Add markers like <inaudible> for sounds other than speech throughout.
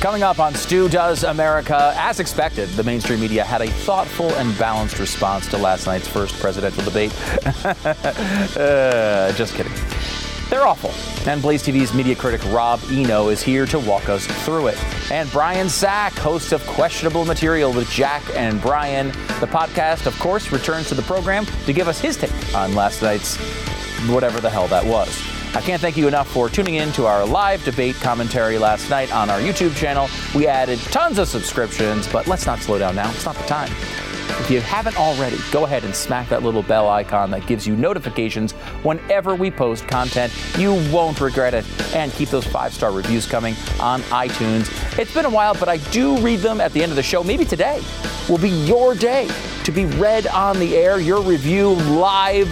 Coming up on Stu Does America, as expected, the mainstream media had a thoughtful and balanced response to last night's first presidential debate. <laughs> uh, just kidding. They're awful. And Blaze TV's media critic Rob Eno is here to walk us through it. And Brian Sack, host of Questionable Material with Jack and Brian. The podcast, of course, returns to the program to give us his take on last night's whatever the hell that was. I can't thank you enough for tuning in to our live debate commentary last night on our YouTube channel. We added tons of subscriptions, but let's not slow down now. It's not the time. If you haven't already, go ahead and smack that little bell icon that gives you notifications whenever we post content. You won't regret it. And keep those five star reviews coming on iTunes. It's been a while, but I do read them at the end of the show. Maybe today will be your day to be read on the air, your review live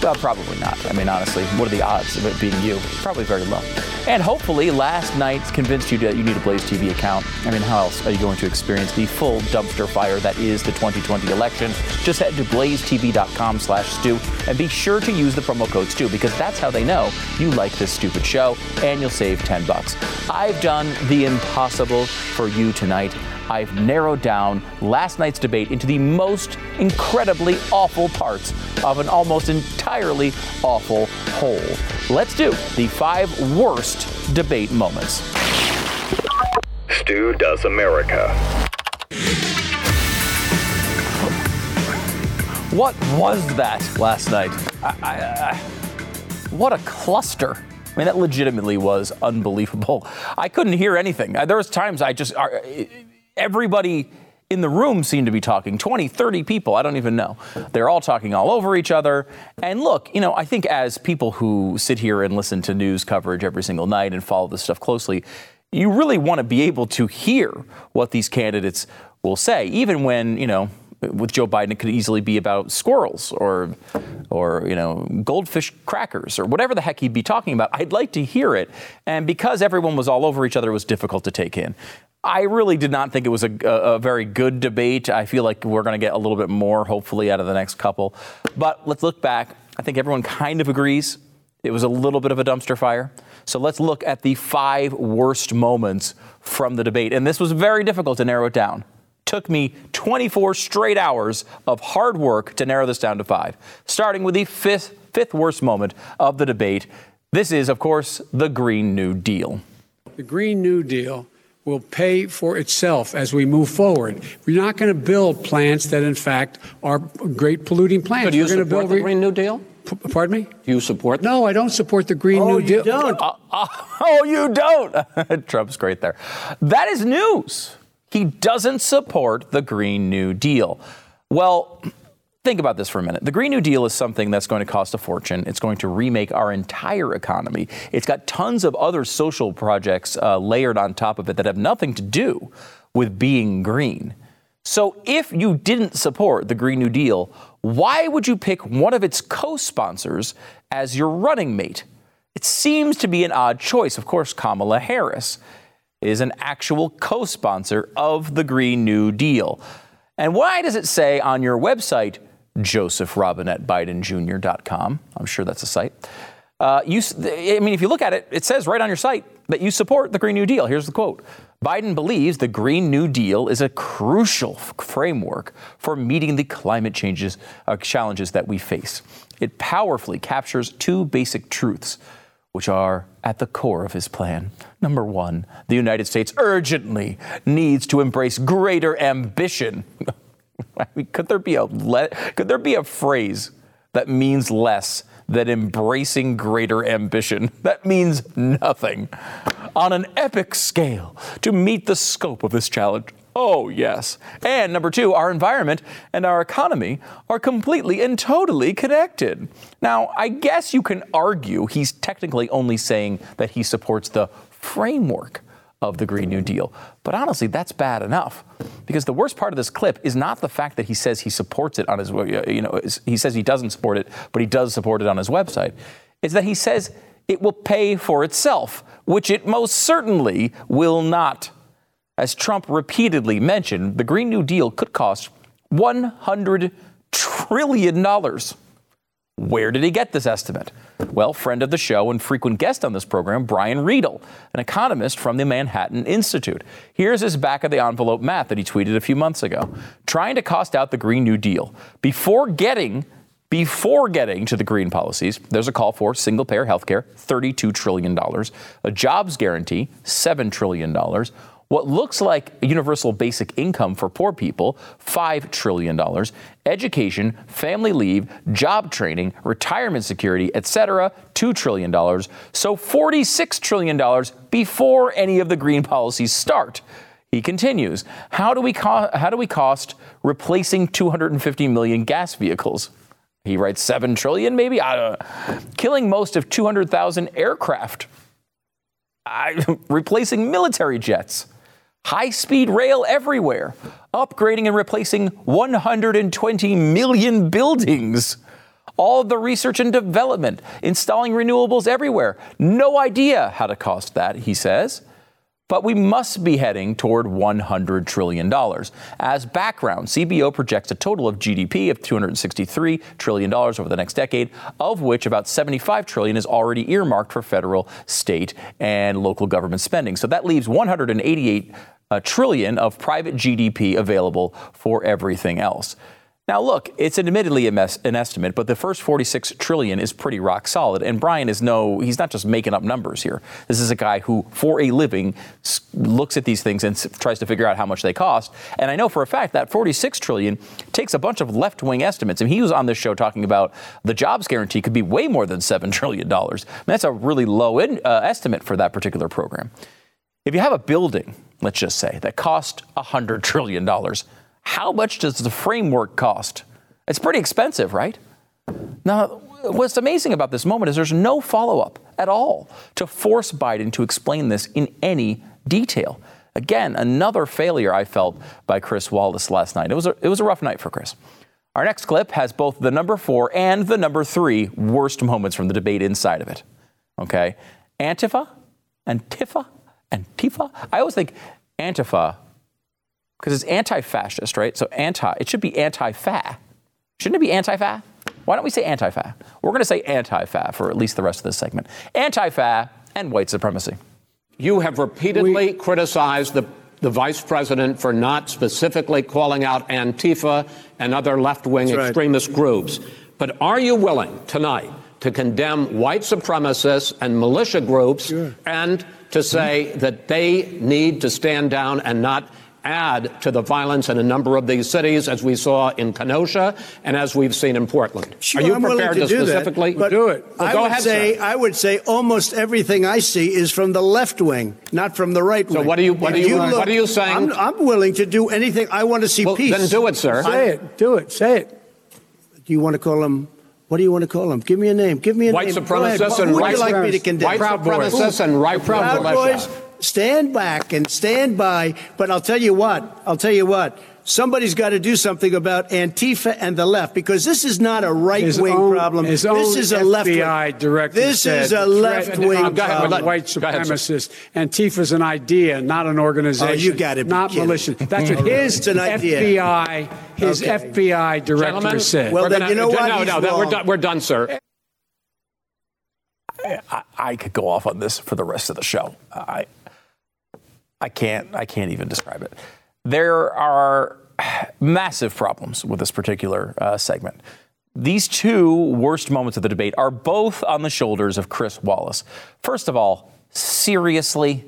probably not. I mean, honestly, what are the odds of it being you? Probably very low. And hopefully, last night convinced you that you need a Blaze TV account. I mean, how else are you going to experience the full dumpster fire that is the 2020 election? Just head to blazetv.com slash stu and be sure to use the promo code Stu because that's how they know you like this stupid show, and you'll save 10 bucks. I've done the impossible for you tonight. I've narrowed down last night's debate into the most incredibly awful parts of an almost entirely awful whole. Let's do the five worst debate moments. Stu Does America. What was that last night? I, I, I, what a cluster. I mean, that legitimately was unbelievable. I couldn't hear anything. Uh, there was times I just uh, everybody in the room seemed to be talking 20, 30 people. I don't even know. They're all talking all over each other. And look, you know, I think as people who sit here and listen to news coverage every single night and follow this stuff closely, you really want to be able to hear what these candidates will say, even when, you know, with Joe Biden, it could easily be about squirrels or, or you know, goldfish crackers or whatever the heck he'd be talking about. I'd like to hear it, and because everyone was all over each other, it was difficult to take in. I really did not think it was a, a, very good debate. I feel like we're going to get a little bit more, hopefully, out of the next couple. But let's look back. I think everyone kind of agrees it was a little bit of a dumpster fire. So let's look at the five worst moments from the debate. And this was very difficult to narrow it down. Took me 24 straight hours of hard work to narrow this down to five. Starting with the fifth, fifth worst moment of the debate. This is, of course, the Green New Deal. The Green New Deal will pay for itself as we move forward. We're not going to build plants that, in fact, are great polluting plants. So do you We're going support to build the Green New Deal? P- pardon me? Do you support? No, I don't support the Green New Deal. Oh, New you Deal. don't? Uh, uh, <laughs> oh, you don't. <laughs> Trump's great there. That is news. He doesn't support the Green New Deal. Well, think about this for a minute. The Green New Deal is something that's going to cost a fortune. It's going to remake our entire economy. It's got tons of other social projects uh, layered on top of it that have nothing to do with being green. So if you didn't support the Green New Deal, why would you pick one of its co sponsors as your running mate? It seems to be an odd choice. Of course, Kamala Harris is an actual co sponsor of the Green New Deal. And why does it say on your website, josephrobinettbidenjr.com? I'm sure that's a site. Uh, you, I mean, if you look at it, it says right on your site that you support the Green New Deal. Here's the quote Biden believes the Green New Deal is a crucial f- framework for meeting the climate changes, uh, challenges that we face. It powerfully captures two basic truths, which are at the core of his plan. Number one, the United States urgently needs to embrace greater ambition. I <laughs> mean, could there be a le- could there be a phrase that means less than embracing greater ambition? <laughs> That means nothing. On an epic scale to meet the scope of this challenge. Oh, yes. And number two, our environment and our economy are completely and totally connected. Now, I guess you can argue he's technically only saying that he supports the framework of the Green New Deal. But honestly, that's bad enough. Because the worst part of this clip is not the fact that he says he supports it on his, you know, he says he doesn't support it, but he does support it on his website. It's that he says it will pay for itself, which it most certainly will not. As Trump repeatedly mentioned, the Green New Deal could cost $100 trillion. Where did he get this estimate? Well, friend of the show and frequent guest on this program, Brian Riedl, an economist from the Manhattan Institute. Here's his back of the envelope math that he tweeted a few months ago, trying to cost out the Green New Deal. Before getting before getting to the green policies, there's a call for single payer health care, $32 trillion, a jobs guarantee, $7 trillion, what looks like universal basic income for poor people, $5 trillion, education, family leave, job training, retirement security, etc., $2 trillion. So $46 trillion before any of the green policies start. He continues, how do we, co- how do we cost replacing 250 million gas vehicles? He writes 7 trillion, maybe? I don't know. Killing most of 200,000 aircraft. I, <laughs> replacing military jets. High speed rail everywhere. Upgrading and replacing 120 million buildings. All the research and development, installing renewables everywhere. No idea how to cost that, he says but we must be heading toward $100 trillion. As background, CBO projects a total of GDP of $263 trillion over the next decade, of which about 75 trillion is already earmarked for federal, state, and local government spending. So that leaves 188 uh, trillion of private GDP available for everything else. Now, look, it's admittedly an estimate, but the first 46 trillion is pretty rock solid. And Brian is no, he's not just making up numbers here. This is a guy who, for a living, looks at these things and tries to figure out how much they cost. And I know for a fact that 46 trillion takes a bunch of left-wing estimates. I And he was on this show talking about the jobs guarantee could be way more than $7 <laughs> trillion. that's a really low in, uh, estimate for that particular program. If you have a building, let's just say, that cost $100 trillion, how much does the framework cost? It's pretty expensive, right? Now, what's amazing about this moment is there's no follow up at all to force Biden to explain this in any detail. Again, another failure I felt by Chris Wallace last night. It was a, it was a rough night for Chris. Our next clip has both the number four and the number three worst moments from the debate inside of it. Okay? Antifa, Antifa, Antifa. I always think Antifa because it's anti-fascist, right? So anti, it should be anti-fa. Shouldn't it be anti-fa? Why don't we say anti-fa? We're going to say anti-fa for at least the rest of this segment. Anti-fa and white supremacy. You have repeatedly we, criticized the, the vice president for not specifically calling out Antifa and other left-wing extremist right. groups. But are you willing tonight to condemn white supremacists and militia groups sure. and to say mm-hmm. that they need to stand down and not add to the violence in a number of these cities, as we saw in Kenosha and as we've seen in Portland. Sure, Are you I'm prepared to, to specifically that, do it? Well, I go would ahead, say sir. I would say almost everything I see is from the left wing, not from the right wing. So what are you what are you, you look, what are you saying? I'm, I'm, willing to do anything. I want to see well, peace. Then do it, sir. Say it. Do it. Say it. Do you want to call him? What do you want to call them? Give me a name. Give me a white name. Supremacists and Who would you like me to condemn? White Proud supremacists boys. and right Proud Boys stand back and stand by. But I'll tell you what, I'll tell you what, somebody's got to do something about Antifa and the left because this is not a right wing problem. His this is a left wing. director This said, is a left wing problem. I'm not a white supremacists. Antifa's an idea, not an organization. Oh, you got it. Not kidding. militia. That's what <laughs> his an FBI, his okay. FBI director Gentlemen, said. Well, then gonna, you know what? No, no, we're done, we're done, sir. Eh. I, I, could go off on this for the rest of the show. I, I can't. I can't even describe it. There are massive problems with this particular uh, segment. These two worst moments of the debate are both on the shoulders of Chris Wallace. First of all, seriously,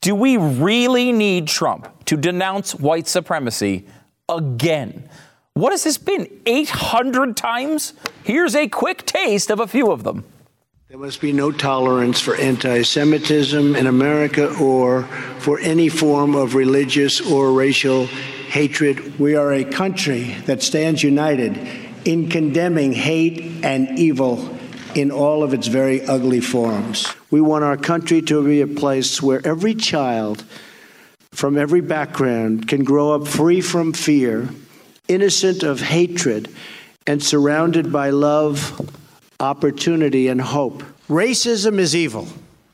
do we really need Trump to denounce white supremacy again? What has this been? 800 times? Here's a quick taste of a few of them. There must be no tolerance for anti Semitism in America or for any form of religious or racial hatred. We are a country that stands united in condemning hate and evil in all of its very ugly forms. We want our country to be a place where every child from every background can grow up free from fear, innocent of hatred, and surrounded by love opportunity, and hope. Racism is evil.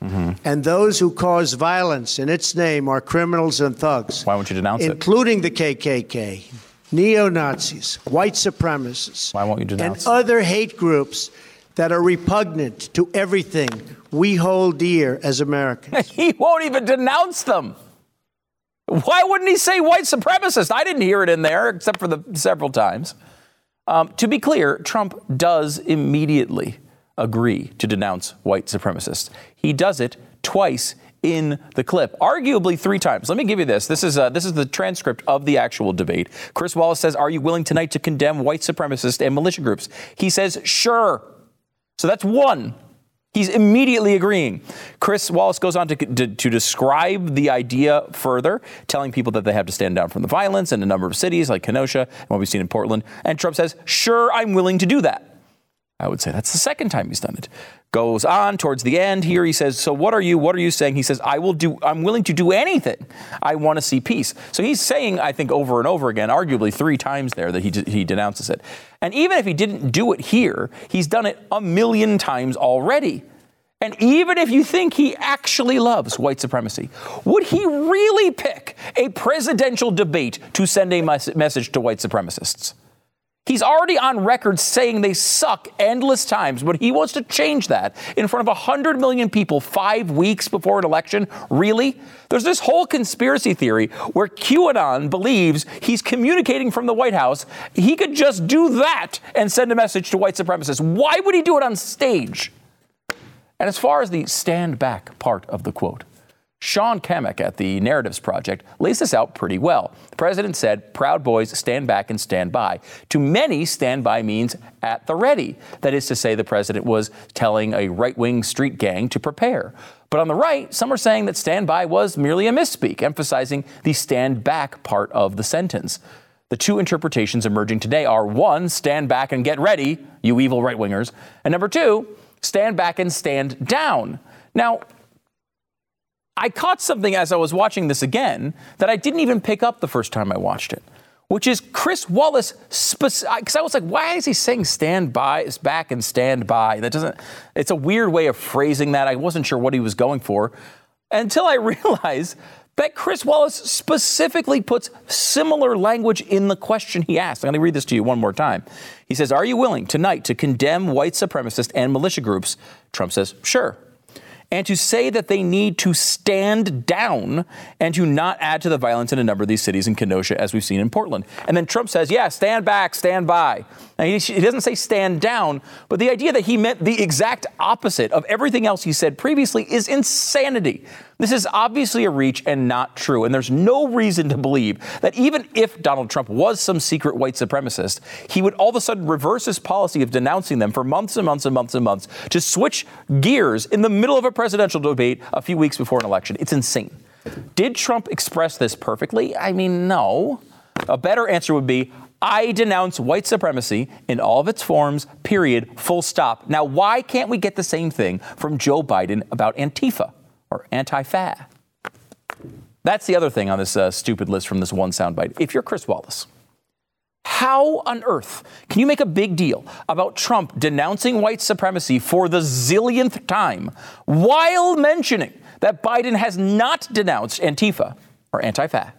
Mm-hmm. And those who cause violence in its name are criminals and thugs. Why won't you denounce including it? Including the KKK. neo Nazis, white supremacists, Why won't you denounce? and other hate groups that are repugnant to everything we hold dear as Americans. <laughs> he won't even denounce them. Why wouldn't he say white supremacist? I didn't hear it in there, except for the several times. Um, to be clear, Trump does immediately agree to denounce white supremacists. He does it twice in the clip, arguably three times. Let me give you this. This is uh, this is the transcript of the actual debate. Chris Wallace says, "Are you willing tonight to condemn white supremacists and militia groups?" He says, "Sure." So that's one. He's immediately agreeing. Chris Wallace goes on to, to, to, describe the idea further, telling people that they have to stand down from the violence in a number of cities like Kenosha and what we've seen in Portland. And Trump says, Sure, I'm willing to do that. I would say that's the second time he's done it. Goes on towards the end here. He says, "So what are you? What are you saying?" He says, "I will do. I'm willing to do anything. I want to see peace." So he's saying, I think, over and over again, arguably three times there, that he he denounces it. And even if he didn't do it here, he's done it a million times already. And even if you think he actually loves white supremacy, would he really pick a presidential debate to send a mes- message to white supremacists? He's already on record saying they suck endless times, but he wants to change that in front of 100 million people five weeks before an election. Really? There's this whole conspiracy theory where QAnon believes he's communicating from the White House. He could just do that and send a message to white supremacists. Why would he do it on stage? And as far as the stand back part of the quote, Sean Kamek at the Narratives Project lays this out pretty well. The president said, Proud Boys stand back and stand by. To many, stand by means at the ready. That is to say, the president was telling a right wing street gang to prepare. But on the right, some are saying that stand by was merely a misspeak, emphasizing the stand back part of the sentence. The two interpretations emerging today are one, stand back and get ready, you evil right wingers, and number two, stand back and stand down. Now, I caught something as I was watching this again that I didn't even pick up the first time I watched it, which is Chris Wallace. Because I was like, why is he saying stand by, is back and stand by? That doesn't, it's a weird way of phrasing that. I wasn't sure what he was going for until I <laughs> realized that Chris Wallace specifically puts similar language in the question he asked. I'm going to read this to you one more time. He says, Are you willing tonight to condemn white supremacist and militia groups? Trump says, Sure and to say that they need to stand down and to not add to the violence in a number of these cities in Kenosha, as we've seen in Portland. And then Trump says, yeah, stand back, stand by. Now, he, he doesn't say stand down, but the idea that he meant the exact opposite of everything else he said previously is insanity. This is obviously a reach and not true. And there's no reason to believe that even if Donald Trump was some secret white supremacist, he would all of a sudden reverse his policy of denouncing them for months and months and months and months to switch gears in the middle of a presidential debate a few weeks before an election. It's insane. Did Trump express this perfectly? I mean, no. A better answer would be I denounce white supremacy in all of its forms, period, full stop. Now, why can't we get the same thing from Joe Biden about Antifa? Or anti fa. That's the other thing on this uh, stupid list from this one soundbite. If you're Chris Wallace, how on earth can you make a big deal about Trump denouncing white supremacy for the zillionth time while mentioning that Biden has not denounced Antifa or anti fa?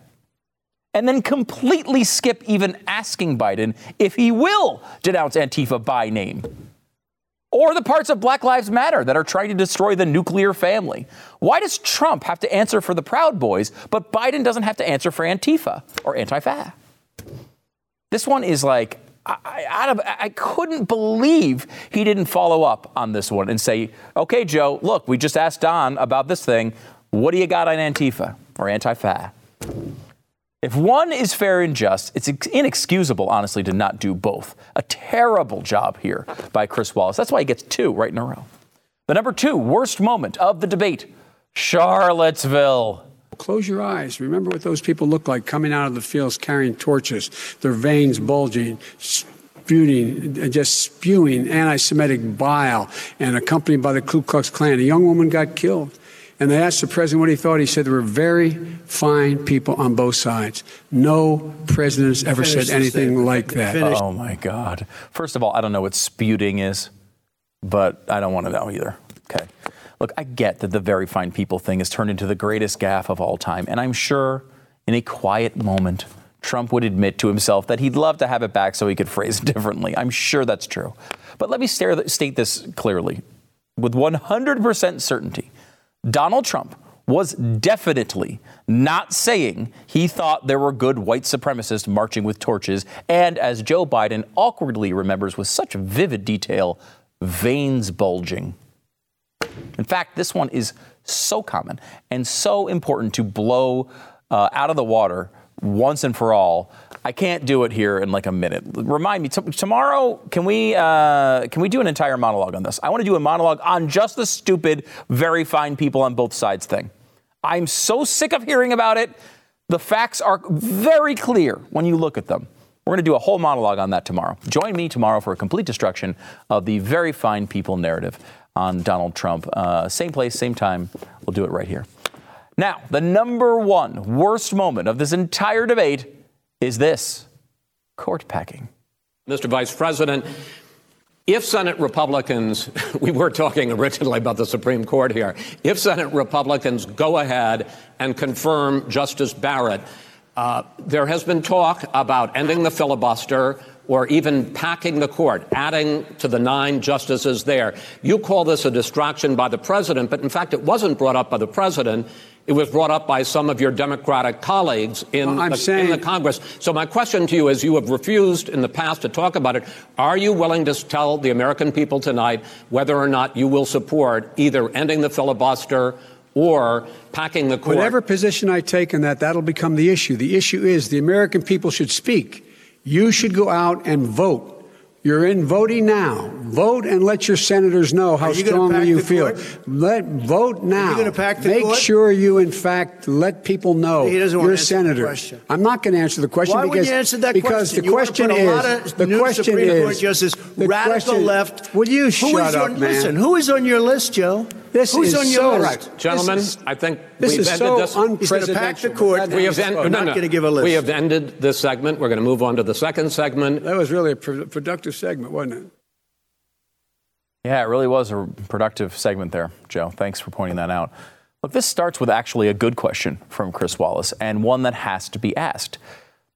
And then completely skip even asking Biden if he will denounce Antifa by name or the parts of Black Lives Matter that are trying to destroy the nuclear family? Why does Trump have to answer for the Proud Boys, but Biden doesn't have to answer for Antifa or anti fa? This one is like, I, of, I couldn't believe he didn't follow up on this one and say, okay, Joe, look, we just asked Don about this thing. What do you got on Antifa or anti fa? If one is fair and just, it's inexcusable, honestly, to not do both. A terrible job here by Chris Wallace. That's why he gets two right in a row. The number two worst moment of the debate Charlottesville. Close your eyes. Remember what those people look like coming out of the fields carrying torches, their veins bulging, spewing, uh, just spewing anti Semitic bile, and accompanied by the Ku Klux Klan. A young woman got killed. And they asked the president what he thought. He said there were very fine people on both sides. No president has ever Finish said anything like that. Finish. Oh my God. First of all, I don't know what sputing is, but I don't want to know either. Okay. Look, I get that the very fine people thing has turned into the greatest gaffe of all time. And I'm sure in a quiet moment, Trump would admit to himself that he'd love to have it back so he could phrase it <laughs> differently. I'm sure that's true. But let me state this clearly with 100% certainty. Donald Trump was definitely not saying he thought there were good white supremacists marching with torches, and as Joe Biden awkwardly remembers with such vivid detail, veins bulging. In fact, this one is so common and so important to blow uh, out of the water once and for all. I can't do it here in like a minute. Remind me t- tomorrow. Can we uh, can we do an entire monologue on this? I want to do a monologue on just the stupid, very fine people on both sides thing. I'm so sick of hearing about it. The facts are very clear when you look at them. We're going to do a whole monologue on that tomorrow. Join me tomorrow for a complete destruction of the very fine people narrative on Donald Trump. Uh, same place, same time. We'll do it right here. Now, the number one worst moment of this entire debate is this court packing. Mr. Vice President, if Senate Republicans, <laughs> we were talking originally about the Supreme Court here, if Senate Republicans go ahead and confirm Justice Barrett, uh, there has been talk about ending the filibuster or even packing the court, adding to the nine justices there. You call this a distraction by the president, but in fact, it wasn't brought up by the president. It was brought up by some of your Democratic colleagues in, well, the, saying, in, the, Congress. So my question to you is, you have refused in the past to talk about it. Are you willing to tell the American people tonight whether or not you will support either ending the filibuster or packing the court? Whatever position I take in that, that'll become the issue. The issue is the American people should speak. You should go out and vote. You're in voting now. Vote and let your senators know how you strongly you feel. Court? Let vote now. Are you pack the Make court? sure you, in fact, let people know he doesn't you're a senator. I'm not going to answer the question Why because you answer that because question? the question is the question Supreme is Court justice radical question, left. Will you who shut up, on, man? Listen, who is on your list, Joe? This Who's is on your so list? Right. Gentlemen, is, I think this we've is ended so this. He's going to pack the court. We have, end, no, not no. going to give a list. We have ended this segment. We're going to move on to the second segment. That was really a productive segment, wasn't it? Yeah, it really was a productive segment there, Joe. Thanks for pointing that out. Look, this starts with actually a good question from Chris Wallace and one that has to be asked.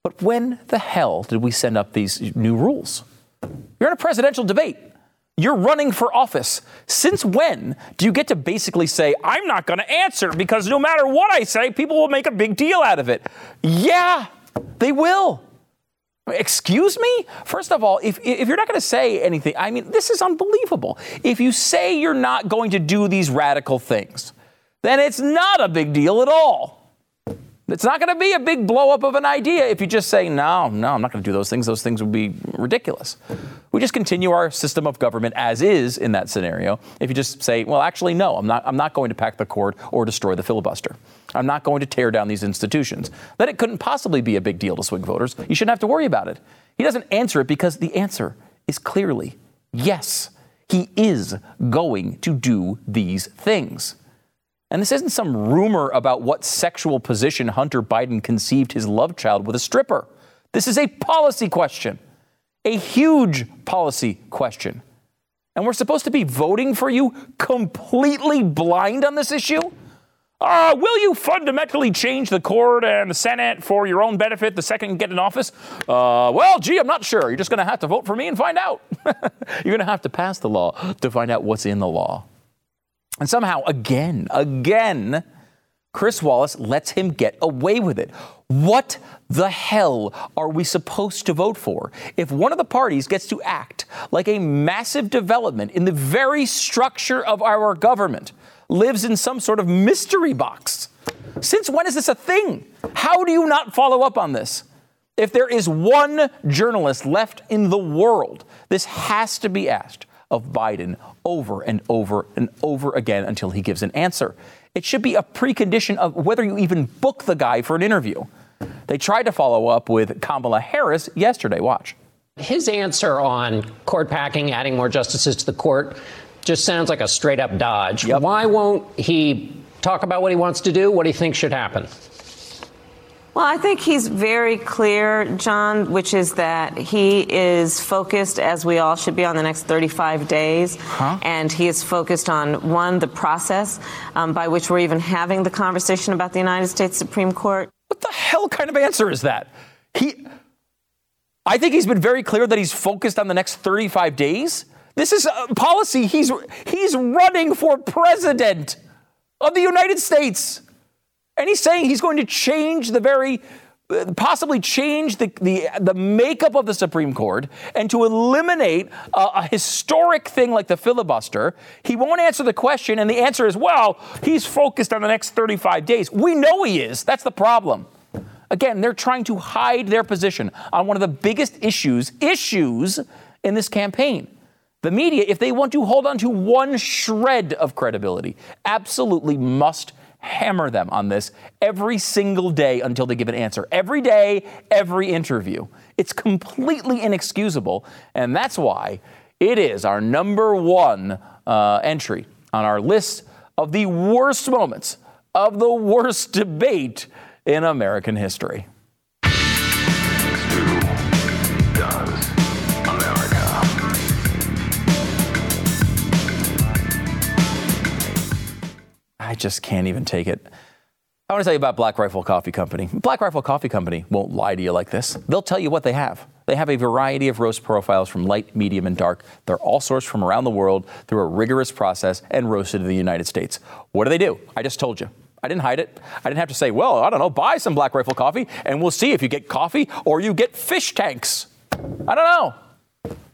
But when the hell did we send up these new rules? You're in a presidential debate. You're running for office. Since when do you get to basically say, I'm not going to answer because no matter what I say, people will make a big deal out of it? Yeah, they will. Excuse me? First of all, if, if you're not going to say anything, I mean, this is unbelievable. If you say you're not going to do these radical things, then it's not a big deal at all. It's not going to be a big blow up of an idea if you just say, no, no, I'm not going to do those things. Those things would be ridiculous. We just continue our system of government as is in that scenario. If you just say, well, actually, no, I'm not, I'm not going to pack the court or destroy the filibuster. I'm not going to tear down these institutions. Then it couldn't possibly be a big deal to swing voters. You shouldn't have to worry about it. He doesn't answer it because the answer is clearly yes. He is going to do these things. And this isn't some rumor about what sexual position Hunter Biden conceived his love child with a stripper. This is a policy question, a huge policy question. And we're supposed to be voting for you completely blind on this issue? Uh, will you fundamentally change the court and the Senate for your own benefit the second you get in office? Uh, well, gee, I'm not sure. You're just going to have to vote for me and find out. <laughs> You're going to have to pass the law to find out what's in the law. And somehow, again, again, Chris Wallace lets him get away with it. What the hell are we supposed to vote for if one of the parties gets to act like a massive development in the very structure of our government lives in some sort of mystery box? Since when is this a thing? How do you not follow up on this? If there is one journalist left in the world, this has to be asked of Biden over and over and over again until he gives an answer. It should be a precondition of whether you even book the guy for an interview. They tried to follow up with Kamala Harris yesterday. Watch. His answer on court packing, adding more justices to the court, just sounds like a straight up dodge. Yep. Why won't he talk about what he wants to do, what he thinks should happen? Well, I think he's very clear, John, which is that he is focused, as we all should be, on the next 35 days. Huh? And he is focused on, one, the process um, by which we're even having the conversation about the United States Supreme Court. What the hell kind of answer is that? He, I think he's been very clear that he's focused on the next 35 days. This is a policy. He's, he's running for president of the United States. And he's saying he's going to change the very possibly change the, the, the makeup of the Supreme Court and to eliminate a, a, historic thing like the filibuster. He won't answer the question, and the answer is, well, he's focused on the next 35 days. We know he is. That's the problem. Again, they're trying to hide their position on one of the biggest issues, issues in this campaign. The media, if they want to hold on to one shred of credibility, absolutely must hammer them on this every single day until they give an answer. Every day, every interview. It's completely inexcusable. And that's why it is our number one uh, entry on our list of the worst moments of the worst debate in American history. I just can't even take it. I want to tell you about Black Rifle Coffee Company. Black Rifle Coffee Company won't lie to you like this. They'll tell you what they have. They have a variety of roast profiles from light, medium, and dark. They're all sourced from around the world through a rigorous process and roasted in the United States. What do they do? I just told you. I didn't hide it. I didn't have to say, well, I don't know, buy some Black Rifle coffee and we'll see if you get coffee or you get fish tanks. I don't know.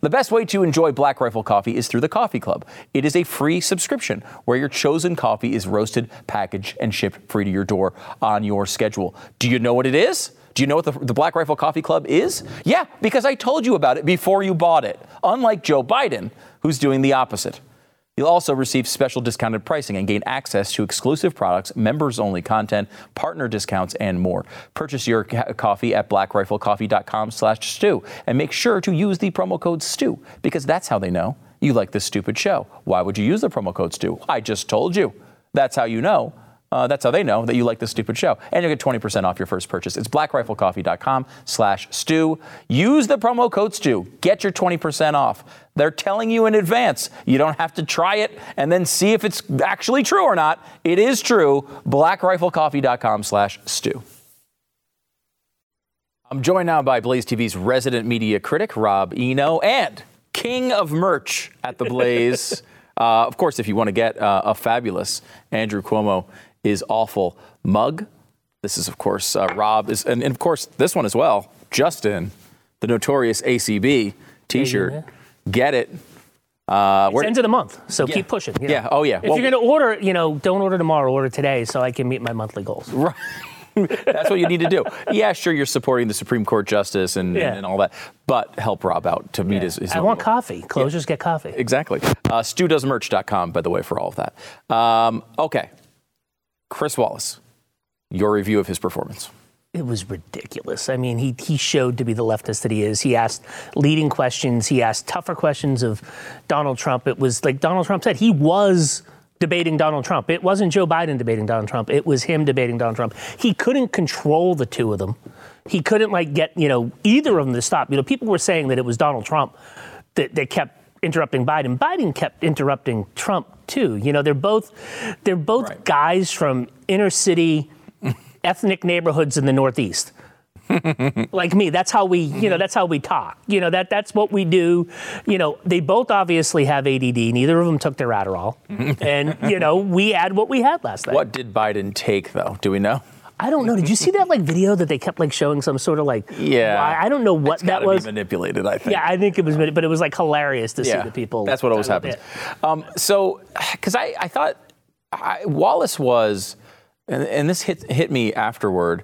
The best way to enjoy Black Rifle coffee is through the Coffee Club. It is a free subscription where your chosen coffee is roasted, packaged, and shipped free to your door on your schedule. Do you know what it is? Do you know what the, the, Black Rifle Coffee Club is? Yeah, because I told you about it before you bought it, unlike Joe Biden, who's doing the opposite. You'll also receive special discounted pricing and gain access to exclusive products, members only content, partner discounts, and more. Purchase your ca- coffee at blackriflecoffee.com slash stu and make sure to use the promo code stu because that's how they know you like this stupid show. Why would you use the promo code stu? I just told you. That's how you know uh, that's how they know that you like this stupid show. And you'll get 20% off your first purchase. It's blackriflecoffee.com slash stu. Use the promo code stu. Get your 20% off. They're telling you in advance. You don't have to try it and then see if it's actually true or not. It is true. blackriflecoffee.com slash stu. I'm joined now by Blaze TV's resident media critic, Rob Eno, and king of merch at the Blaze. <laughs> uh, of course, if you want to get uh, a fabulous Andrew Cuomo is awful mug. This is, of course, uh, Rob is, and, and, of course, this one as well. Justin, the notorious ACB T-shirt. Yeah. Get it. Uh, it's end of the month, so yeah. keep pushing. You know? Yeah. Oh, yeah. If well, you're going to order, you know, don't order tomorrow. Order today, so I can meet my monthly goals. <laughs> Right. That's what you need to do. Yeah, sure, you're supporting the Supreme Court justice and, yeah. and all that, but help Rob out to meet yeah. his, his. I want goal. coffee. Closers yeah. get coffee. Exactly. Uh, StuDoesMerch.com, by the way, for all of that. Um, okay. Chris Wallace, your review of his performance. It was ridiculous. I mean, he, he showed to be the leftist that he is. He asked leading questions. He asked tougher questions of Donald Trump. It was like Donald Trump said, he was debating Donald Trump. It wasn't Joe Biden debating Donald Trump. It was him debating Donald Trump. He couldn't control the two of them. He couldn't like get, you know, either of them to stop. You know, people were saying that it was Donald Trump that, that kept interrupting Biden. Biden kept interrupting Trump too. You know, they're both they're both right. guys from inner city <laughs> ethnic neighborhoods in the Northeast. <laughs> like me, that's how we, you know, mm-hmm. that's how we talk. You know, that that's what we do. You know, they both obviously have ADD. Neither of them took their Adderall, <laughs> and you know, we had what we had last night. What did Biden take, though? Do we know? I don't know. Did you see that like video that they kept like showing some sort of like? Yeah. I don't know what it's that was. It was manipulated, I think. Yeah, I think it was, but it was like hilarious to yeah, see the people. That's what always happens. Um, so, because I, I thought I, Wallace was, and, and this hit hit me afterward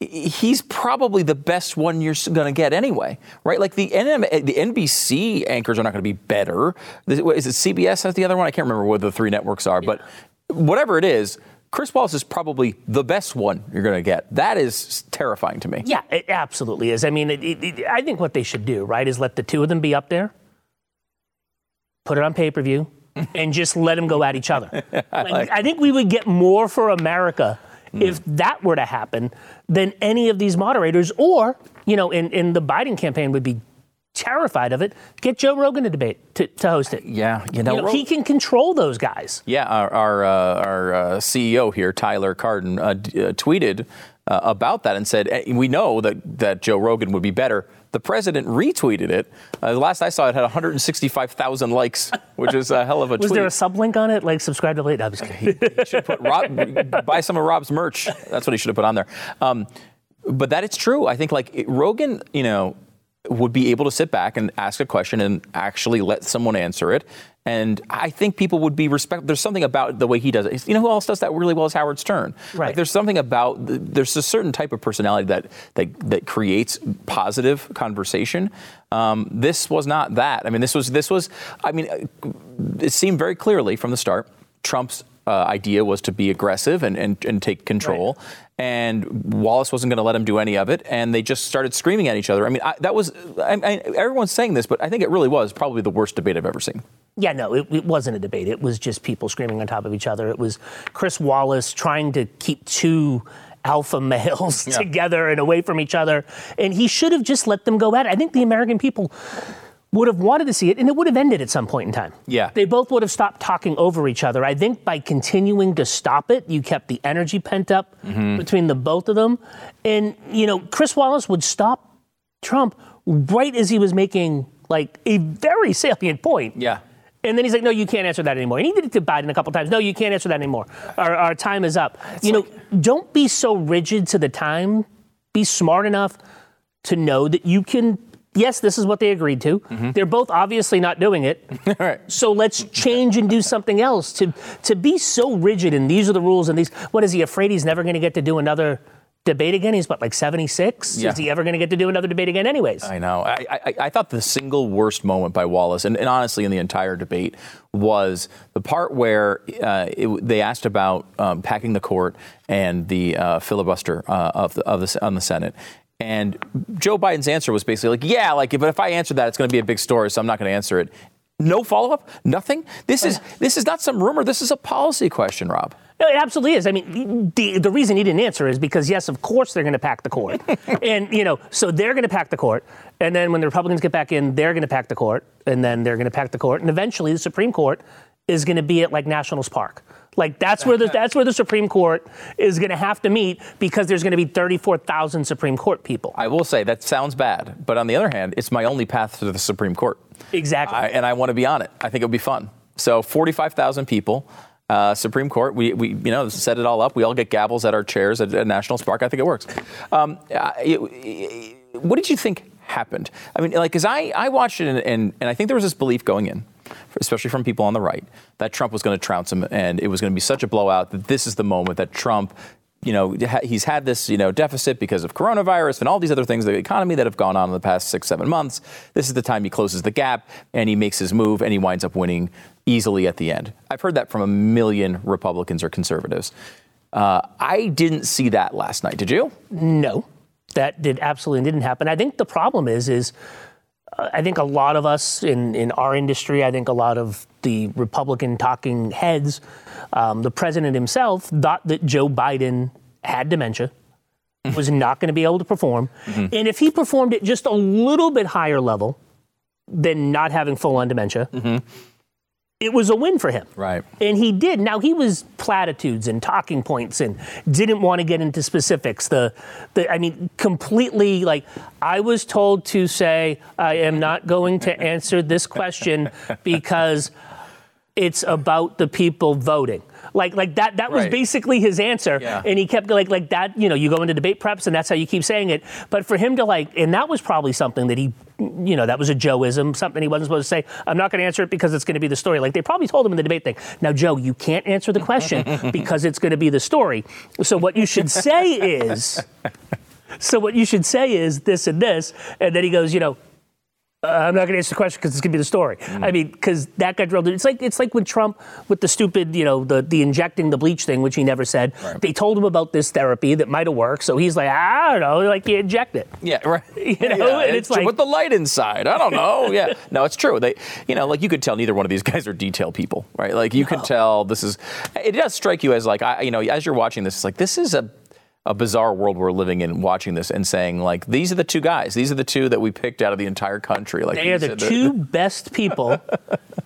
he's probably the best one you're going to get anyway, right? Like the NM, the NBC anchors are not going to be better. Is it CBS has the other one? I can't remember what the three networks are, yeah. but whatever it is, Chris Wallace is probably the best one you're going to get. That is terrifying to me. Yeah, it absolutely is. I mean, it, it, I think what they should do, right, is let the two of them be up there, put it on pay per view, <laughs> and just let them go at each other. <laughs> Like, like I think we would get more for America mm. if that were to happen than any of these moderators, or, you know, in, in the Biden campaign would be terrified of it, get Joe Rogan to debate to, to host it. Yeah, you know, you know he can control those guys. Yeah, our our, uh, our uh, CEO here, Tyler Cardon, uh, d- uh, tweeted uh, about that and said, eh, "We know that that Joe Rogan would be better." The president retweeted it. Uh, the last I saw, it had 165,000 likes, which is a hell of a <laughs> Was tweet. there a sublink on it, like subscribe to late? No, I'm just kidding. he, he should put Rob, buy some of Rob's merch. That's what he should have put on there. Um, but that it's true. I think like Rogan, you know, would be able to sit back and ask a question and actually let someone answer it. And I think people would be respect. There's something about the way he does it. You know who else does that really well is Howard Stern. Right. Like there's something about there's a certain type of personality that that, that creates positive conversation. Um, this was not that. I mean, this was this was. I mean, it seemed very clearly from the start Trump's uh, idea was to be aggressive and, and, and take control. Right. And Wallace wasn't going to let him do any of it. And they just started screaming at each other. I mean, I, that was, I, I, everyone's saying this, but I think it really was probably the worst debate I've ever seen. Yeah, no, it, it, wasn't a debate. It was just people screaming on top of each other. It was Chris Wallace trying to keep two alpha males <laughs> yeah. together and away from each other. And he should have just let them go at it. I think the American people would have wanted to see it and it would have ended at some point in time. Yeah. They both would have stopped talking over each other. I think by continuing to stop it, you kept the energy pent up mm-hmm. between the both of them. And, you know, Chris Wallace would stop Trump right as he was making like a very salient point. Yeah. And then he's like, no, you can't answer that anymore. And he did it to Biden a couple times. No, you can't answer that anymore. Our, our time is up. It's you like, know, don't be so rigid to the time. Be smart enough to know that you can yes, this is what they agreed to. Mm-hmm. They're both obviously not doing it. <laughs> right. So let's change and do something else. To to be so rigid and these are the rules and these. What is he afraid he's never going to get to do another? Debate again? He's what, like 76? Yeah. Is he ever going to get to do another debate again, anyways? I know. I, I, I thought the single worst moment by Wallace, and, and, honestly, in the entire debate, was the part where uh, it, they asked about um, packing the court and the uh, filibuster uh, of the, of the, on the Senate. And Joe Biden's answer was basically like, yeah, like, but if I answer that, it's going to be a big story, so I'm not going to answer it. No follow up, nothing. This is uh, this is not some rumor. This is a policy question, Rob. No, it absolutely is. I mean, the, the reason he didn't answer is because, yes, of course they're going to pack the court. <laughs> and, you know, so they're going to pack the court. And then when the Republicans get back in, they're going to pack the court. And then they're going to pack the court. And eventually the Supreme Court is going to be at like Nationals Park. Like that's where the <laughs> that's where the Supreme Court is going to have to meet because there's going to be 34,000 Supreme Court people. I will say that sounds bad, but on the other hand, it's my only path to the Supreme Court. Exactly. I, and I want to be on it. I think it'll be fun. So 45,000 people. Uh, Supreme Court, we, we you know set it all up. We all get gavels at our chairs at, at Nationals Park. I think it works. Um, what did you think happened? I mean, like, because I, I watched it, and, and, and I think there was this belief going in especially from people on the right, that Trump was going to trounce him and it was going to be such a blowout that this is the moment that Trump you know, he's had this, you know, deficit because of coronavirus and all these other things, the economy that have gone on in the past six, seven months. This is the time he closes the gap and he makes his move and he winds up winning easily at the end. I've heard that from a million Republicans or conservatives. Uh, I didn't see that last night. Did you? No, that did absolutely didn't happen. I think the problem is, is I think a lot of us in, in our industry, I think a lot of the Republican talking heads, um, the president himself thought that Joe Biden had dementia, was not going to be able to perform. Mm-hmm. And if he performed at just a little bit higher level than not having full on dementia, mm-hmm it was a win for him. Right. And he did. Now he was platitudes and talking points and didn't want to get into specifics. The the I mean completely like I was told to say I am not going to answer this question <laughs> because it's about the people voting. Like like that that was right. basically his answer. Yeah. And he kept like like that, you know, you go into debate preps and that's how you keep saying it. But for him to like and that was probably something that he you know, that was a Joeism, something he wasn't supposed to say. I'm not going to answer it because it's going to be the story. Like they probably told him in the debate thing. Now, Joe, you can't answer the question <laughs> because it's going to be the story. So what you should say is, so what you should say is this and this, and then he goes, you know, uh, I'm not going to answer the question because it's going to be the story. Mm. I mean, because that got drilled. It's like it's like with Trump with the stupid, you know, the the injecting the bleach thing, which he never said. Right. They told him about this therapy that might have worked, so he's like, I don't know, like you inject it. Yeah, right. <laughs> You know, yeah, and it's, it's like with the light inside. I don't know. <laughs> yeah, no, it's true. They, you know, like you could tell neither one of these <laughs> guys are detail people, right? Like you no. can tell this is. It does strike you as like I, you know, as you're watching this, it's like this is a a bizarre world we're living in watching this and saying like these are the two guys. These are the two that we picked out of the entire country. Like they are the two <laughs> best people.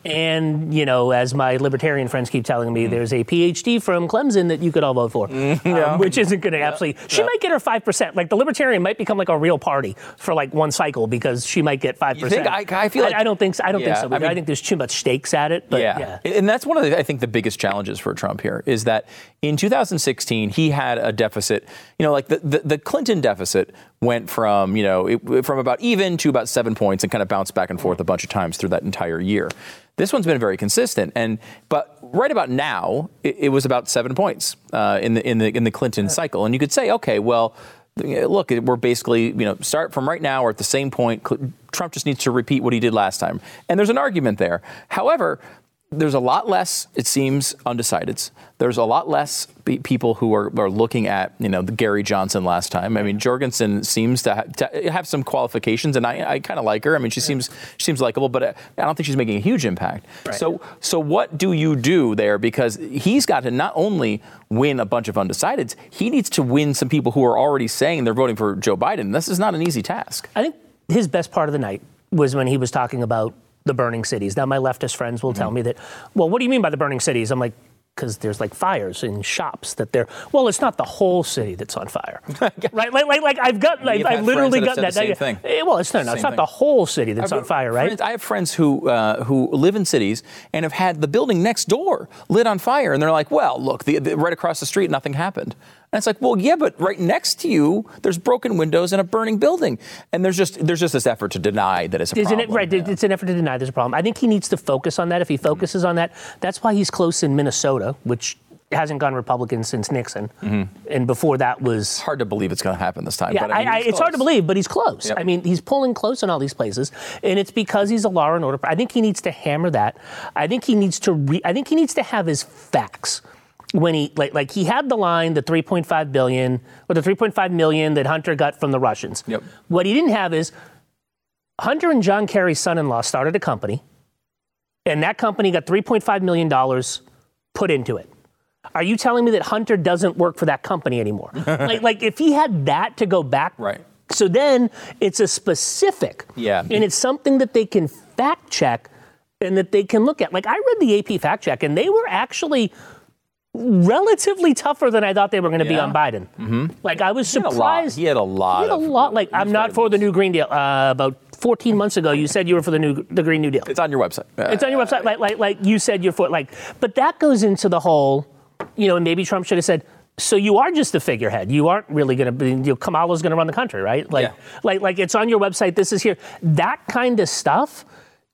And you know as my libertarian friends keep telling me mm. there's a phd from clemson that you could all vote for mm, yeah. um, which isn't going to absolutely she yeah. might get her 5% like the libertarian might become like a real party for like one cycle because she might get 5% I, I, feel like I, I, don't think so, i don't think so. I, mean, I, think there's too much stakes at it but yeah. and that's one of the i think the biggest challenges for trump here is that in 2016 he had a deficit you know, like the, the, the Clinton deficit went from, you know, it, from about even to about seven points and kind of bounced back and forth a bunch of times through that entire year. This one's been very consistent, and but right about now, it, it was about seven points uh, in the in the in the Clinton cycle, and you could say, okay, well, look, we're basically, you know, start from right now, we're at the same point. Trump just needs to repeat what he did last time. And there's an argument there. However, there's a lot less, it seems, undecideds. There's a lot less people who are, are looking at, you know, the Gary Johnson last time. I mean, Jorgensen seems to, ha- to have some qualifications, and I, I kind of like her. I mean, she seems she seems likable, but uh, I don't think she's making a huge impact. Right. So, so what do you do there? Because he's got to not only win a bunch of undecideds, he needs to win some people who are already saying they're voting for Joe Biden. This is not an easy task. I think his best part of the night was when he was talking about the burning cities. Now, my leftist friends will mm-hmm. tell me that, well, what do you mean by the burning cities? I'm like, because there's like fires in shops that they're well it's not the whole city that's on fire <laughs> right like, like, like i've got like, i've literally gotten that, same thing. Eh, well it's, no, no, it's not thing. the whole city that's on fire right friends, i have friends who uh, who live in cities and have had the building next door lit on fire and they're like well look the, the, right across the street nothing happened and it's like, well, yeah, but right next to you, there's broken windows and a burning building, and there's just there's just this effort to deny that it's a Isn't problem. It, right, yeah. it's an effort to deny there's a problem. I think he needs to focus on that. If he focuses mm-hmm. on that, that's why he's close in Minnesota, which hasn't gone Republican since Nixon, mm-hmm. and before that was hard to believe it's going to happen this time. Yeah, but, I mean, I, it's hard to believe, but he's close. Yep. I mean, he's pulling close in all these places, and it's because he's a law and order. I think he needs to hammer that. I think he needs to. Re- I think he needs to have his facts when he like like he had the line the 3.5 billion or the 3.5 million that Hunter got from the Russians. Yep. What he didn't have is Hunter and John Kerry's son-in-law started a company, and that company got 3.5 million dollars put into it. Are you telling me that Hunter doesn't work for that company anymore? <laughs> like, like if he had that to go back, right? So then it's a specific, yeah, and it's something that they can fact check and that they can look at. Like I read the AP fact check, and they were actually relatively tougher than I thought they were going to yeah. be on Biden. Mm-hmm. Like I was surprised. He had a lot. He had a lot. Like I'm not for the new Green Deal. Uh, about 14 months ago, you said you were for the new the Green New Deal. It's on your website. It's on your website. Like like like you said you're for like. But that goes into the whole. You know, and maybe Trump should have said. So you are just the figurehead. You aren't really going to be. You know, Kamala's going to run the country, right? Like, yeah. like, like it's on your website. This is here. That kind of stuff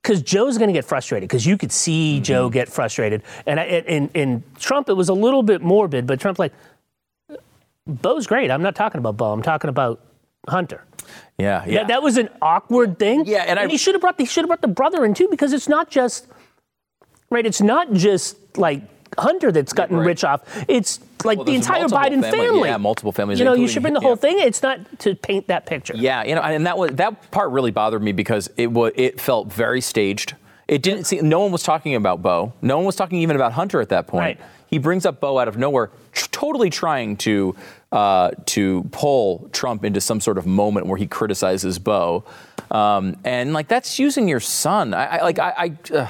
because Joe's going to get frustrated because you could see mm-hmm. Joe get frustrated. And in, in Trump, it was a little bit morbid, but Trump like, Bo's great. I'm not talking about Bo. I'm talking about Hunter. Yeah, yeah. That, that was an awkward thing. Yeah, and, and he should have brought he should have brought the brother in too because it's not just right. It's not just like Hunter that's gotten right. rich off. It's like well, the entire Biden family. family. Yeah, multiple families. You know, you should bring the whole yeah. thing. It's not to paint that picture. Yeah, you know, and that was that part really bothered me because it was it felt very staged. It didn't seem. No one was talking about Bo. No one was talking even about Hunter at that point. Right. He brings up Bo out of nowhere, tr- totally trying to uh, to pull Trump into some sort of moment where he criticizes Bo, um, and like that's using your son. I, I like I. I uh,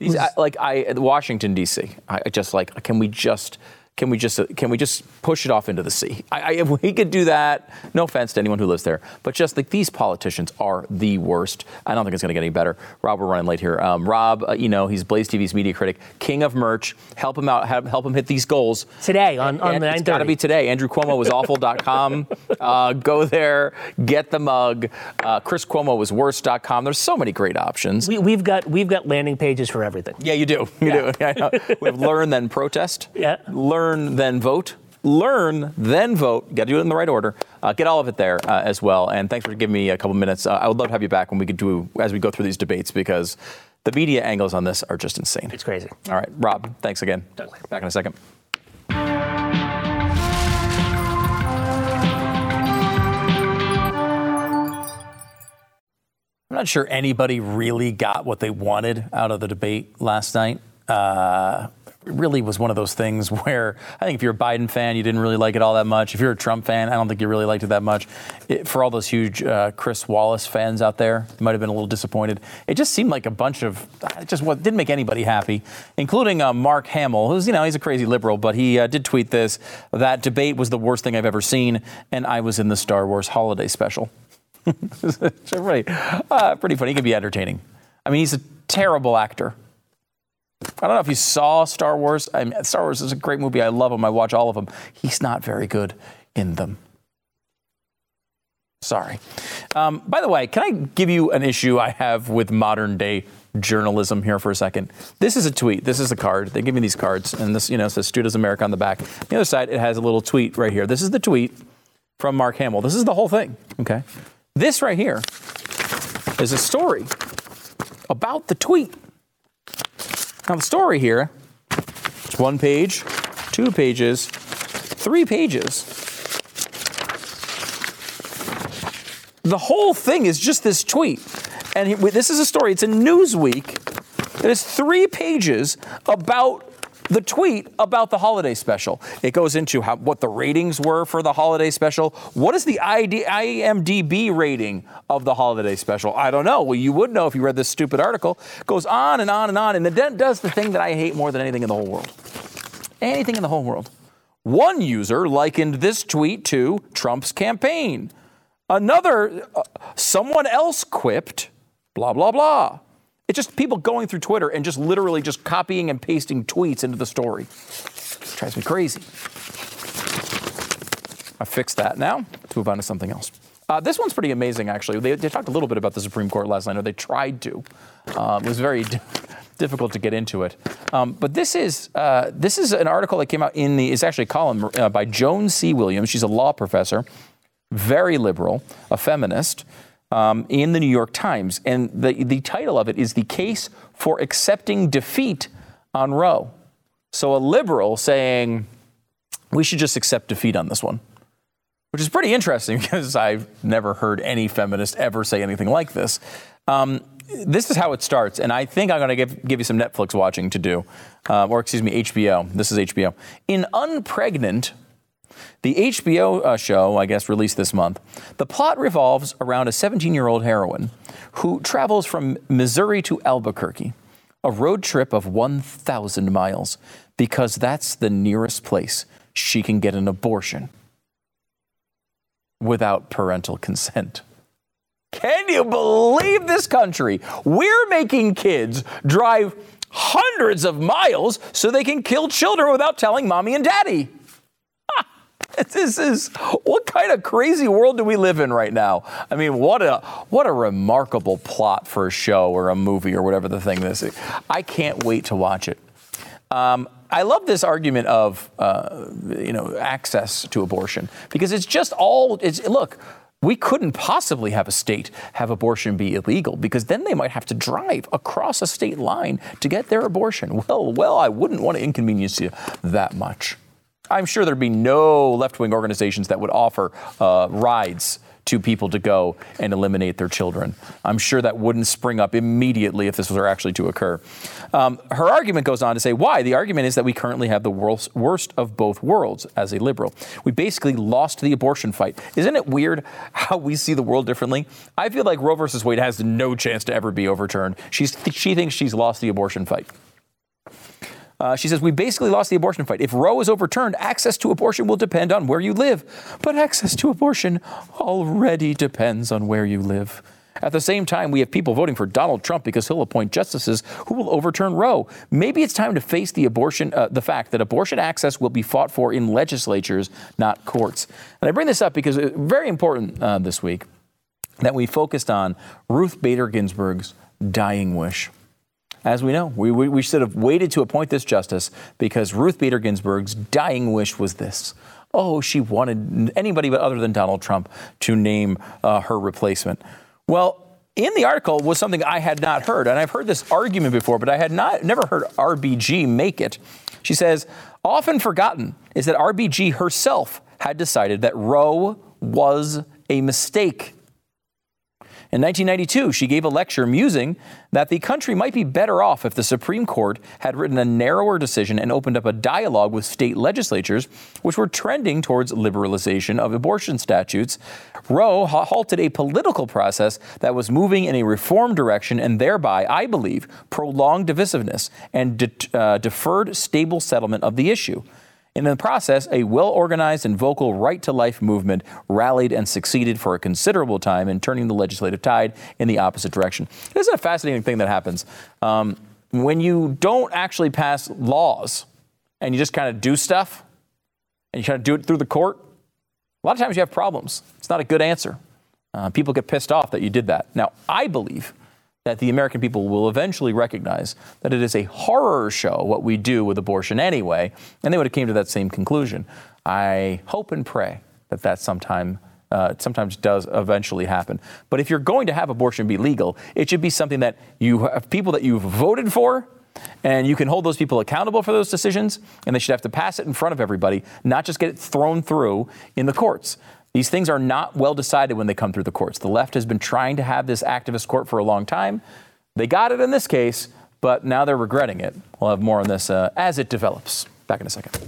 was, I, like I, Washington D.C. I just like, can we just can we just can we just push it off into the sea? I, I, if we could do that, no offense to anyone who lives there, but just like these politicians are the worst. I don't think it's going to get any better. Rob, we're running late here. Um, Rob, uh, you know he's Blaze TV's media critic, king of merch. Help him out. Help, help him hit these goals today on on the It's got to be today. Andrew Cuomo was awful.com. <laughs> uh, go there, get the mug. Uh, Chris Cuomo was worst.com. There's so many great options. We, have got we've got landing pages for everything. Yeah, you do. You yeah. do. <laughs> we have learn then protest. Yeah. Learn learn, then vote. Learn, then vote. Got to do it in the right order. Uh, get all of it there uh, as well. And thanks for giving me a couple minutes. Uh, I would love to have you back when we could do as we go through these debates because the media angles on this are just insane. It's crazy. All right, Rob. Thanks again. Totally. Back in a second. I'm not sure anybody really got what they wanted out of the debate last night. Uh, really was one of those things <laughs> where I think if you're a Biden fan, you didn't really like it all that much. If you're a Trump fan, I don't think you really liked it that much. It, for all those huge uh, Chris Wallace fans out there, might have been a little disappointed. It just seemed like a bunch of, it just what, didn't make anybody happy, including uh, Mark Hamill, who's, you know, he's a crazy liberal, but he uh, did tweet this that debate was the worst thing I've ever seen, and I was in the Star Wars holiday special. <laughs> pretty, uh, pretty funny. He can be entertaining. I mean, he's a terrible actor. I don't know if you saw Star Wars. I mean, Star Wars is a great movie. I love them. I watch all of them. He's not very good in them. Sorry. Um, by the way, can I give you an issue I have with modern day journalism here for a second? This is a tweet. This is a card. They give me these cards, and this, you know, says "Stu Does America" on the back. On the other side, it has a little tweet right here. This is the tweet from Mark Hamill. This is the whole thing. Okay. This right here is a story about the tweet. Now, the story here is one page, two pages, three pages. The whole thing is just this tweet. And this is a story, it's in Newsweek. It is three pages about the tweet about the holiday special. It goes into how, what the ratings were for the holiday special. What is the ID, IMDb rating of the holiday special? I don't know. Well, you would know if you read this stupid article. It goes on and on and on, and then does the thing that I hate more than anything in the whole world. Anything in the whole world. One user likened this tweet to Trump's campaign. Another, uh, someone else quipped, blah, blah, blah. It's just people going through Twitter and just literally just copying and pasting tweets into the story. It drives me crazy. I fixed that now. Let's move on to something else. Uh, this one's pretty amazing, actually. They, they, talked a little bit about the Supreme Court last night, or they tried to. Uh, it was very <laughs> difficult to get into it. Um, but this is uh, this is an article that came out in the. It's actually a column uh, by Joan C. Williams. She's a law professor, very liberal, a feminist um, in the New York Times. And the, the title of it is The Case for Accepting Defeat on Roe. So a liberal saying, we should just accept defeat on this one, which is pretty interesting <laughs> because I've never heard any feminist ever say anything like this. Um, this is how it starts, and I think I'm going to give, give you some Netflix watching to do, uh, or excuse me, HBO. This is HBO. In Unpregnant, the HBO uh, show, I guess, released this month. The plot revolves around a 17 year old heroine who travels from Missouri to Albuquerque, a road trip of 1,000 miles, because that's the nearest place she can get an abortion without parental consent. Can you believe this country? We're making kids drive hundreds of miles so they can kill children without telling mommy and daddy. <laughs> This is what kind of crazy world do we live in right now? I mean, what a what a remarkable plot for a show or a movie or whatever the thing this is. I can't wait to watch it. Um, I love this argument of uh, you know access to abortion because it's just all it's look. We couldn't possibly have a state have abortion be illegal because then they might have to drive across a state line to get their abortion. Well, well, I wouldn't want to inconvenience you that much. I'm sure there'd be no left wing organizations that would offer uh, rides to people to go and eliminate their children. I'm sure that wouldn't spring up immediately if this were actually to occur. Um, her argument goes on to say why. The argument is that we currently have the worst of both worlds as a liberal. We basically lost the abortion fight. Isn't it weird how we see the world differently? I feel like Roe versus Wade has no chance to ever be overturned. She's, she thinks she's lost the abortion fight. Uh, she says, We basically lost the abortion fight. If Roe is overturned, access to abortion will depend on where you live. But access to abortion already depends on where you live. At the same time, we have people voting for Donald Trump because he'll appoint justices who will overturn Roe. Maybe it's time to face the abortion, uh, the fact that abortion access will be fought for in legislatures, not courts. And I bring this up because it's very important uh, this week that we focused on Ruth Bader Ginsburg's dying wish as we know. We, we, we, should have waited to appoint this justice because Ruth Bader Ginsburg's dying wish was this. Oh, she wanted anybody but other than Donald Trump to name uh, her replacement. Well, in the article was something I had not heard, and I've heard this argument before, but I had not never heard RBG make it. She says, often forgotten is that RBG herself had decided that Roe was a mistake In 1992, she gave a lecture musing that the country might be better off if the Supreme Court had written a narrower decision and opened up a dialogue with state legislatures, which were trending towards liberalization of abortion statutes. Roe halted a political process that was moving in a reform direction and thereby, I believe, prolonged divisiveness and de- uh, deferred stable settlement of the issue. In the process, a well organized and vocal right to life movement rallied and succeeded for a considerable time in turning the legislative tide in the opposite direction. This is a fascinating thing that happens. Um, when you don't actually pass laws and you just kind of do stuff and you kind of do it through the court, a lot of times you have problems. It's not a good answer. Uh, people get pissed off that you did that. Now, I believe that the American people will eventually recognize that it is a horror show what we do with abortion anyway, and they would have came to that same conclusion. I hope and pray that that sometime uh, sometimes does eventually happen. But if you're going to have abortion be legal, it should be something that you have people that you've voted for. And you can hold those people accountable for those decisions, and they should have to pass it in front of everybody, not just get it thrown through in the courts. These things are not well decided when they come through the courts. The left has been trying to have this activist court for a long time. They got it in this case, but now they're regretting it. We'll have more on this uh, as it develops. Back in a second.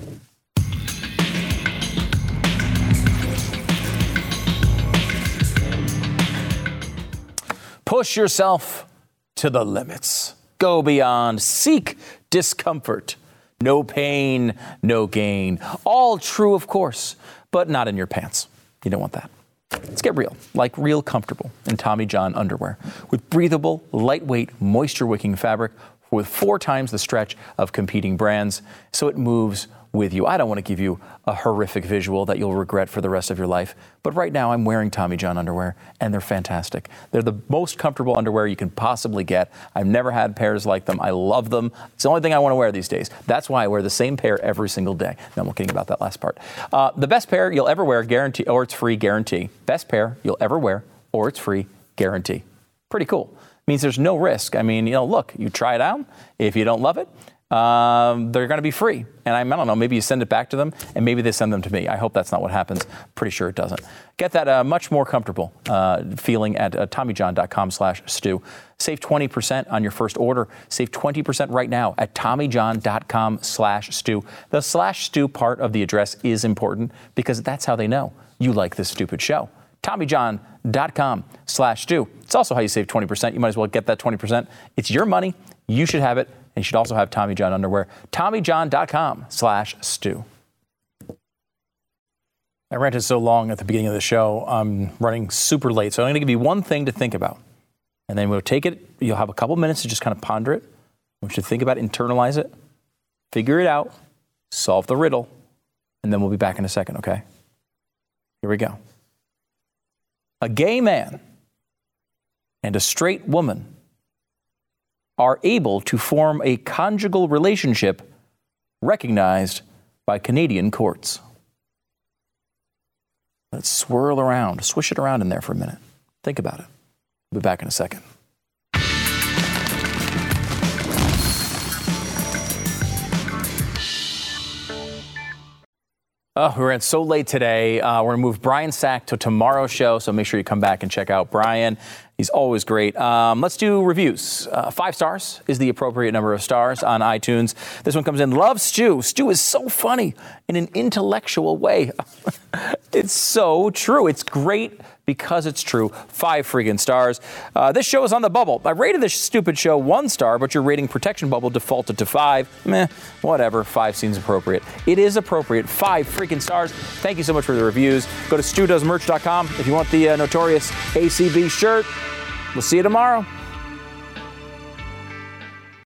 Push yourself to the limits. Go beyond. Seek discomfort. No pain, no gain. All true, of course, but not in your pants. You don't want that. Let's get real, like real comfortable in Tommy John underwear with breathable, lightweight, moisture wicking fabric with four times the stretch of competing brands so it moves with you. I don't want to give you a horrific visual that you'll regret for the rest of your life, but right now I'm wearing Tommy John underwear and they're fantastic. They're the most comfortable underwear you can possibly get. I've never had pairs like them. I love them. It's the only thing I want to wear these days. That's why I wear the same pair every single day. No, I'm kidding about that last part. Uh, the best pair you'll ever wear, guarantee, or it's free, guarantee. Best pair you'll ever wear, or it's free, guarantee. Pretty cool means there's no risk. I mean, you know, look, you try it out. If you don't love it, um, they're going to be free. And I, I, don't know, maybe you send it back to them and maybe they send them to me. I hope that's not what happens. Pretty sure it doesn't. Get that uh, much more comfortable uh, feeling at uh, TommyJohn.com slash stu. Save 20% on your first order. Save 20% right now at TommyJohn.com slash stu. The slash stu part of the address is important because that's how they know you like this stupid show. TommyJohn.com slash stew. It's also how you save 20%. You might as well get that 20%. It's your money. You should have it. And you should also have Tommy John underwear. TommyJohn.com slash stu. I ranted so long at the beginning of the show. I'm running super late. So I'm going to give you one thing to think about. And then we'll take it. You'll have a couple minutes to just kind of ponder it. We should think about it, internalize it, figure it out, solve the riddle, and then we'll be back in a second, okay? Here we go. A gay man and a straight woman are able to form a conjugal relationship recognized by Canadian courts. Let's swirl around, swish it around in there for a minute. Think about it. We'll be back in a second. Oh, we ran so late today. Uh, we're going to move Brian Sack to tomorrow's show, so make sure you come back and check out Brian. He's always great. Um, let's do reviews. Uh, five stars is the appropriate number of stars on iTunes. This one comes in. Love Stu. Stu is so funny in an intellectual way. <laughs> it's so true. It's great because it's true. Five freaking stars. Uh, this show is on the bubble. I rated this stupid show one star, but your rating protection bubble defaulted to five. Meh, whatever. Five seems appropriate. It is appropriate. Five freaking stars. Thank you so much for the reviews. Go to studoesmerch.com if you want the uh, notorious ACB shirt. We'll see you tomorrow.